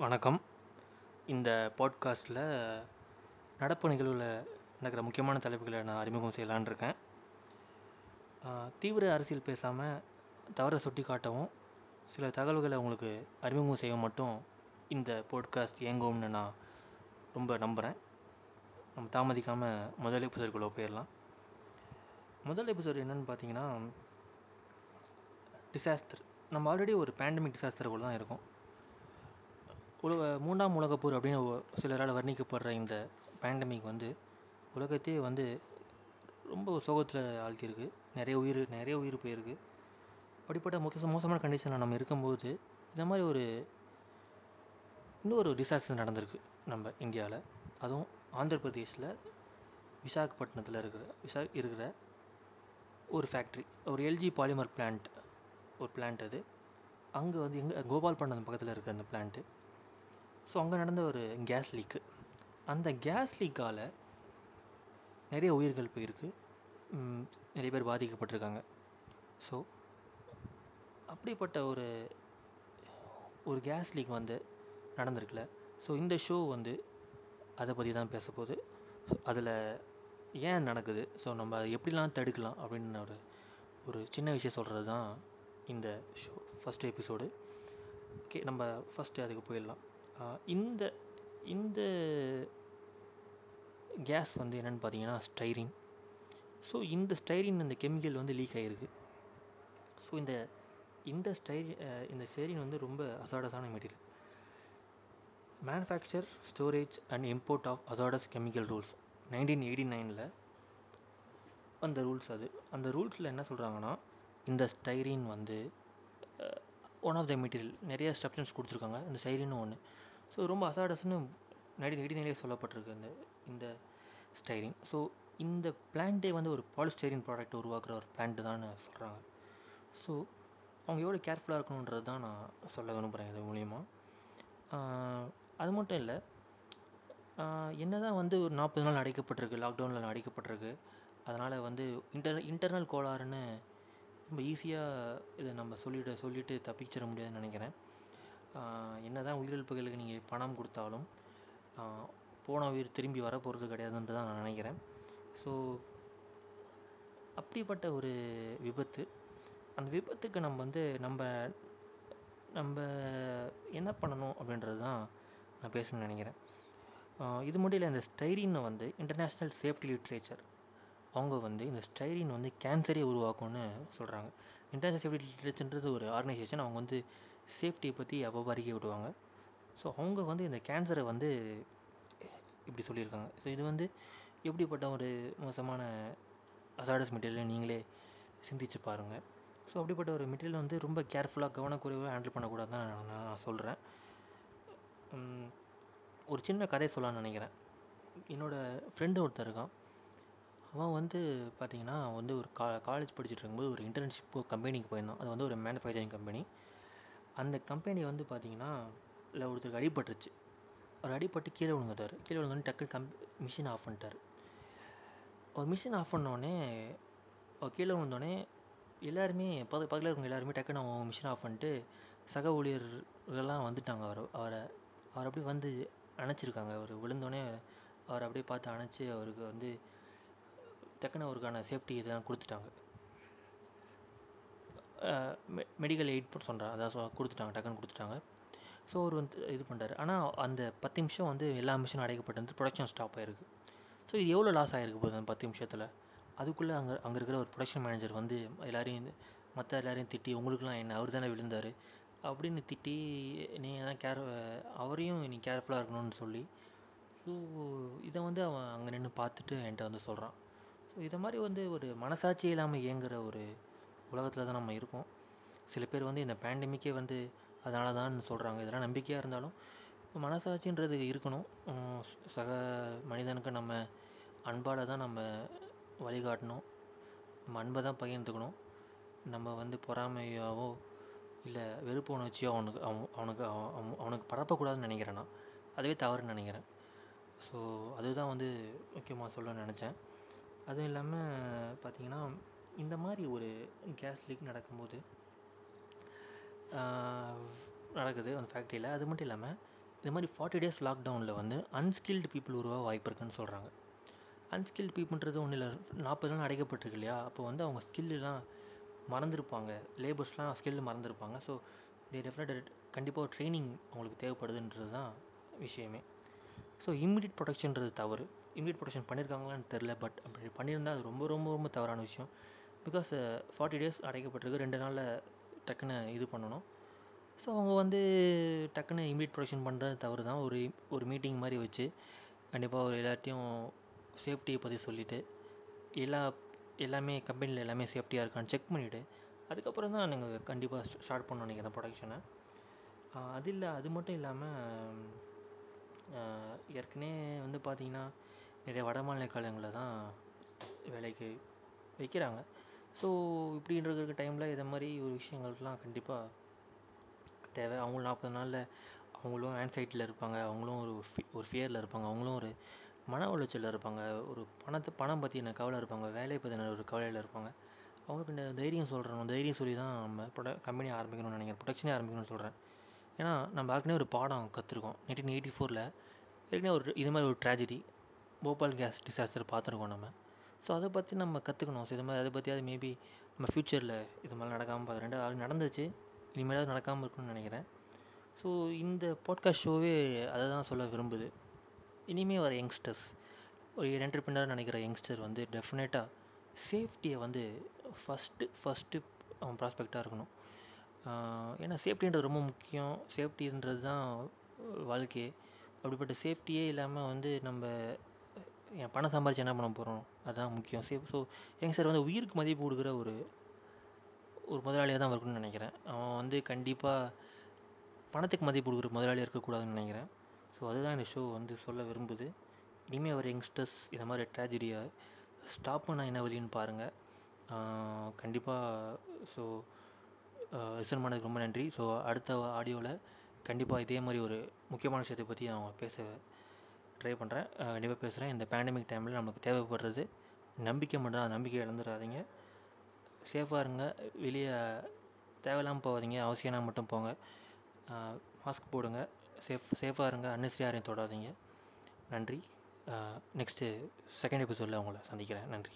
வணக்கம். இந்த பாட்காஸ்ட்டில் நடப்பு நிகழ்வில் நடக்கிற முக்கியமான தலைப்புகளை நான் அறிமுகம் செய்யலான்னு இருக்கேன். தீவிர அரசியல் பேசாமல் தவறை சுட்டி காட்டவும் சில தகவல்களை உங்களுக்கு அறிமுகம் செய்ய மட்டும் இந்த போட்காஸ்ட் இயங்கும்னு நான் ரொம்ப நம்புகிறேன் நம்ம தாமதிக்காமல் முதல் எபிசோடுக்குள்ளே போயிடலாம். முதல் எபிசோடு என்னென்னு பார்த்தீங்கன்னா டிசாஸ்டர் நம்ம ஆல்ரெடி ஒரு பேண்டமிக் டிசாஸ்டருக்குள்ள தான் இருக்கோம். உலக மூன்றாம் உலகப்போர் அப்படின்னு சிலரால் வர்ணிக்கப்படுற இந்த பேண்டமிக் வந்து உலகத்தையே வந்து ரொம்ப சோகத்தில் ஆழ்த்தியிருக்கு. நிறைய உயிர் நிறைய உயிர் போயிருக்கு. அப்படிப்பட்ட மோச மோசமான கண்டிஷனில் நம்ம இருக்கும்போது இந்த மாதிரி ஒரு இன்னொரு டிசாஸ்டர் நடந்திருக்கு நம்ம இந்தியாவில் அதுவும் ஆந்திர பிரதேஷில் விசாகப்பட்டினத்தில் இருக்கிற விசா இருக்கிற ஒரு ஃபேக்ட்ரி ஒரு எல்ஜி பாலிமர் பிளான்ட் ஒரு பிளான்ட் அது. அங்கே வந்து எங்கே கோபால்பட்டினம் பக்கத்தில் இருக்க அந்த பிளான்ட்டு ஸோ அங்கே நடந்த ஒரு கேஸ் லீக்கு அந்த கேஸ் லீக்கால் நிறைய உயிர்கள் போயிருக்கு. நிறைய பேர் பாதிக்கப்பட்டிருக்காங்க. ஸோ அப்படிப்பட்ட ஒரு ஒரு கேஸ் லீக் வந்து நடந்திருக்குல்ல ஸோ இந்த ஷோ வந்து அதை பற்றி தான் பேச போகுது. அதில் ஏன் நடக்குது? ஸோ நம்ம அதை எப்படிலாம் தடுக்கலாம் அப்படின்னு ஒரு ஒரு சின்ன விஷயம் சொல்கிறது தான் இந்த ஷோ ஃபஸ்ட் எபிசோடு ஓகே நம்ம ஃபஸ்ட்டு அதுக்கு போயிடலாம். இந்த இந்த கேஸ் வந்து என்னென்னு பார்த்தீங்கன்னா ஸ்டைரின் ஸோ இந்த ஸ்டைரின் இந்த கெமிக்கல் வந்து லீக் ஆகிருக்கு ஸோ இந்த இந்த ஸ்டைரி இந்த ஸ்டைரின் வந்து ரொம்ப அசாடஸான material manufacture storage and import of hazardous chemical rules nineteen eighty நைனில் அந்த ரூல்ஸ் அது. அந்த ரூல்ஸில் என்ன சொல்கிறாங்கன்னா இந்த ஸ்டைரின் வந்து ஒன் ஆஃப் த மெட்டீரியல் நிறைய ஸ்ட்ரக்சர்ஸ் கொடுத்துருக்காங்க. இந்த ஸ்டைரின்னு ஒன்று ஸோ ரொம்ப அசாடஸ்னு நடி எயிட்டி சொல்லப்பட்டிருக்கு இந்த இந்த ஸ்டைரின் ஸோ இந்த பிளான்ட்டே வந்து ஒரு பாலிஸ்டைரின் ப்ராடக்ட் உருவாக்குற ஒரு பிளான்ட் தான் சொல்கிறாங்க ஸோ அவங்க எவ்வளோ கேர்ஃபுல்லாக இருக்கணுன்றது தான் நான் சொல்ல விரும்புகிறேன் இது மூலிமா அது மட்டும் இல்லை என்ன தான் வந்து ஒரு நாற்பது நாள் அடைக்கப்பட்டிருக்கு லாக்டவுனில் அடைக்கப்பட்டிருக்கு அதனால் வந்து இன்டர் இன்டர்னல் கோளாறுன்னு ரொம்ப ஈஸியாக இதை நம்ம சொல்லிட சொல்லிவிட்டு தப்பிச்சிட முடியாதுன்னு நினைக்கிறேன். என்ன தான் உயிரிழப்புகளுக்கு நீங்கள் பணம் கொடுத்தாலும் போன உயிர் திரும்பி வரப்போகிறது கிடையாதுன்ட்டு தான் நான் நினைக்கிறேன். ஸோ அப்படிப்பட்ட ஒரு விபத்து. அந்த விபத்துக்கு நம்ம வந்து நம்ம நம்ம என்ன பண்ணணும் அப்படின்றது தான் நான் பேசணும்னு நினைக்கிறேன். இது மட்டும் இல்லை இந்த ஸ்டைரின் வந்து இன்டர்நேஷ்னல் சேஃப்டி லிட்ரேச்சர் அவங்க வந்து இந்த ஸ்டைரின் வந்து கேன்சரே உருவாக்கும்னு சொல்கிறாங்க இன்டர்நேஷ்னல் சேஃப்டி லிட்ரேச்சர்ன்றது ஒரு ஆர்கனைசேஷன் அவங்க வந்து சேஃப்டியை பற்றி அப்பப்போ அறிக்கை விடுவாங்க ஸோ அவங்க வந்து இந்த கேன்சரை வந்து இப்படி சொல்லியிருக்காங்க. ஸோ இது வந்து எப்படிப்பட்ட ஒரு மோசமான அசாடஸ் மெட்டீரியல் நீங்களே சிந்திச்சு பாருங்கள் ஸோ அப்படிப்பட்ட ஒரு மெட்டீரியல் வந்து ரொம்ப கேர்ஃபுல்லாக கவனக்குறைவாக ஹேண்டில் பண்ணக்கூடாதுன்னு நான் நான் சொல்கிறேன் ஒரு சின்ன கதை சொல்லலாம்னு நினைக்கிறேன். என்னோடய ஃப்ரெண்டு ஒருத்தன் இருக்கான். அவன் வந்து பார்த்திங்கன்னா வந்து ஒரு கா காலேஜ் படிச்சுட்டு இருக்கும்போது ஒரு இன்டர்ன்ஷிப் கம்பெனிக்கு போயிருந்தான். அது வந்து ஒரு மேனுஃபேக்சரிங் கம்பெனி அந்த கம்பெனி வந்து பார்த்தீங்கன்னா இல்லை ஒருத்தருக்கு அடிபட்டுருச்சு. அவர் அடிபட்டு கீழே விழுந்துட்டார். கீழே விழுந்தோடனே டக்குன்னு கம் மிஷின் ஆஃப் பண்ணிட்டார். ஒரு மிஷின் ஆஃப் பண்ணோடனே அவர் கீழே விழுந்தோடனே எல்லாருமே பக்க பக்கத்தில் இருக்கவங்க எல்லாருமே டக்குன்னு அவங்க மிஷின் ஆஃப் பண்ணிட்டு சக ஊழியர்கள்லாம் வந்துட்டாங்க. அவர் அவரை அவர் அப்படியே வந்து அணைச்சிருக்காங்க. அவர் விழுந்தோடனே அவரை அப்படியே பார்த்து அணைச்சி அவருக்கு வந்து டக்குன்னு அவருக்கான சேஃப்டி இதெல்லாம் கொடுத்துட்டாங்க. மெ மெடிக்கல் எய்ட் சொல்கிறேன் அதான் சொ கொடுத்துட்டாங்க டக்குன்னு கொடுத்துட்டாங்க. ஸோ அவர் வந்து இது பண்ணுறாரு ஆனால் அந்த பத்து நிமிஷம் வந்து எல்லா மிஷினும் அடைக்கப்பட்டிருந்து ப்ரொடக்ஷன் ஸ்டாப் ஆகிருக்கு ஸோ இது எவ்வளோ லாஸ் ஆகிருக்கு போகுது அந்த பத்து நிமிஷத்தில். அதுக்குள்ளே அங்கே அங்கே இருக்கிற ஒரு ப்ரொடக்ஷன் மேனேஜர் வந்து எல்லாரையும் மற்ற எல்லாரையும் திட்டி உங்களுக்குலாம் என்ன? அவர் தானே விழுந்தார்? அப்படின்னு திட்டி நீங்கள் தான் கேர் அவரையும் நீ கேர்ஃபுல்லாக இருக்கணும்னு சொல்லி. ஸோ இதை வந்து அவன் அங்கே நின்று பார்த்துட்டு என்கிட்ட வந்து சொல்கிறான் ஸோ இதை மாதிரி வந்து ஒரு மனசாட்சி இல்லாமல் இயங்குகிற ஒரு உலகத்தில் தான் நம்ம இருக்கோம். சில பேர் வந்து இந்த பேண்டமிக்கே வந்து அதனால தான் சொல்கிறாங்க இதெல்லாம் நம்பிக்கையாக இருந்தாலும் மனசாட்சின்றது இருக்கணும். சக மனிதனுக்கு நம்ம அன்பால் தான் நம்ம வழிகாட்டணும். நம்ம அன்பை தான் பகிர்ந்துக்கணும். நம்ம வந்து பொறாமையாவோ இல்லை வெறுப்பு உணர்ச்சியோ அவனுக்கு அவன் அவனுக்கு அவன் அவனுக்கு பரப்பக்கூடாதுன்னு நினைக்கிறேன் நான். அதுவே தவறுன்னு நினைக்கிறேன். ஸோ அதுதான் வந்து முக்கியமாக சொல்லணும்னு நினச்சேன். அதுவும் இல்லாமல் பார்த்தீங்கன்னா இந்த மாதிரி ஒரு கேஸ் லீக் நடக்கும்போது நடக்குது அந்த ஃபேக்ட்ரியில் அது மட்டும் இல்லாமல் இது மாதிரி ஃபார்ட்டி டேஸ் லாக்டவுனில் வந்து அன்ஸ்கில்டு பீப்புள் உருவாக வாய்ப்பு இருக்குன்னு சொல்கிறாங்க அன்ஸ்கில்டு பீப்புள்ன்றது ஒன்றும் இல்லை நாற்பது நாள் அடைக்கப்பட்டிருக்கு இல்லையா? அப்போ வந்து அவங்க ஸ்கில்லாம் மறந்துருப்பாங்க. லேபர்ஸ்லாம் ஸ்கில் மறந்துருப்பாங்க. ஸோ தே டெஃபினட் கண்டிப்பாக ஒரு ட்ரைனிங் அவங்களுக்கு தேவைப்படுதுன்றது தான் விஷயமே. ஸோ இம்மிடியட் ப்ரொடெக்ஷன்றது தவறு. இம்மிடியட் ப்ரொடெக்ஷன் பண்ணியிருக்காங்களான்னு தெரில பட் அப்படி பண்ணியிருந்தால் அது ரொம்ப ரொம்ப ரொம்ப தவறான விஷயம். பிகாஸ் ஃபார்ட்டி டேஸ் அடைக்கப்பட்டிருக்கு. ரெண்டு நாளில் டக்குன்னு இது பண்ணணும். ஸோ அவங்க வந்து டக்குன்னு இமீடியட் ப்ரொடக்ஷன் பண்ணுறது தவறு தான் ஒரு ஒரு மீட்டிங் மாதிரி வச்சு கண்டிப்பாக ஒரு எல்லாத்தையும் சேஃப்டியை பற்றி சொல்லிவிட்டு எல்லா எல்லாமே கம்பெனியில் எல்லாமே சேஃப்டியாக இருக்கான்னு செக் பண்ணிவிட்டு அதுக்கப்புறம் தான் நீங்கள் கண்டிப்பாக ஸ்டார்ட் பண்ணணும் நினைக்கிறேன் ப்ரொடக்ஷனை அது இல்லை அது மட்டும் இல்லாமல் ஏற்கனவே வந்து பார்த்திங்கன்னா நிறைய வட மாநிலக்காரங்களை தான் வேலைக்கு வைக்கிறாங்க. ஸோ இப்படின்ற டைமில் இதை மாதிரி ஒரு விஷயங்களுக்கெலாம் கண்டிப்பாக தேவை. அவங்களும் நாற்பது நாளில் அவங்களும் ஆன்சைட்டியில் இருப்பாங்க. அவங்களும் ஒரு ஃபி ஒரு ஃபியரில் இருப்பாங்க. அவங்களும் ஒரு மன உளைச்சலில் இருப்பாங்க. ஒரு பணத்தை பணம் பற்றின கவலை இருப்பாங்க. வேலையை பற்றின ஒரு கவலையில் இருப்பாங்க. அவங்களுக்கு இந்த தைரியம் சொல்கிறோம் தைரியம் சொல்லி தான் நம்ம ப்ரொட கம்பெனி ஆரம்பிக்கணும்னு நினைக்கிறேன். ப்ரொடக்ஷனே ஆரம்பிக்கணும்னு சொல்கிறேன் ஏன்னா நம்ம ஏற்கனவே ஒரு பாடம் கற்றுருக்கோம் நைன்டீன் எயிட்டி ஃபோரில் ஏற்கனவே ஒரு இது மாதிரி ஒரு ட்ராஜடி போபால் கேஸ் டிசாஸ்டர் பார்த்துருக்கோம் நம்ம. ஸோ அதை பற்றி நம்ம கற்றுக்கணும் ஸோ இது மாதிரி அதை பற்றியாவது மேபி நம்ம ஃப்யூச்சரில் இது மாதிரி நடக்காமல் பார்த்து ரெண்டு அது நடந்துச்சு. இனிமேலாவது நடக்காமல் இருக்கணும்னு நினைக்கிறேன். ஸோ இந்த பாட்காஸ்ட் ஷோவே அதை தான் சொல்ல விரும்புது. இனிமேல் வர யங்ஸ்டர்ஸ் ஒரு என்டர்பிரினர் நினைக்கிற யங்ஸ்டர் வந்து டெஃபினட்டாக சேஃப்டியை வந்து ஃபஸ்ட்டு ஃபஸ்ட்டு அவன் ப்ராஸ்பெக்டாக இருக்கணும். ஏன்னா சேஃப்டின்றது ரொம்ப முக்கியம். சேஃப்டின்றது தான் வாழ்க்கையே அப்படிப்பட்ட சேஃப்டியே இல்லாமல் வந்து நம்ம என் பணம் சம்பாரித்து என்ன பண்ண போகிறோம் அதுதான் முக்கியம். சேஃப் ஸோ யங்ஸ்டர் வந்து உயிருக்கு மதிப்பு கொடுக்குற ஒரு ஒரு முதலாளியாக தான் இருக்கணும்னு நினைக்கிறேன். அவன் வந்து கண்டிப்பாக பணத்துக்கு மதிப்பு கொடுக்குற முதலாளியாக இருக்கக்கூடாதுன்னு நினைக்கிறேன். ஸோ அதுதான் இந்த ஷோ வந்து சொல்ல விரும்புது. இனிமேல் வர யங்ஸ்டர்ஸ் இந்த மாதிரி ட்ராஜடியை ஸ்டாப் பண்ண என்ன வழின்னு பாருங்கள் கண்டிப்பாக ஸோ லிசன் பண்ணதுக்கு ரொம்ப நன்றி. ஸோ அடுத்த ஆடியோவில் கண்டிப்பாக இதே மாதிரி ஒரு முக்கியமான விஷயத்தை பற்றி நான் பேச ட்ரை பண்ணுறேன் கண்டிப்பாக பேசுகிறேன் இந்த பேண்டமிக் டைமில் நமக்கு தேவைப்படுறது நம்பிக்கை மட்டும் தான். நம்பிக்கை இழந்துடாதீங்க சேஃபாக இருங்க. வெளியே தேவையில்லாமல் போகாதீங்க. அவசியம்னா மட்டும் போங்க. மாஸ்க் போடுங்க. சேஃப் சேஃபாக இருங்க. அன்னெசரி யாரையும் தொடாதீங்க. நன்றி. நெக்ஸ்ட்டு செகண்ட் எபிசோடில் உங்களை சந்திக்கிறேன். நன்றி.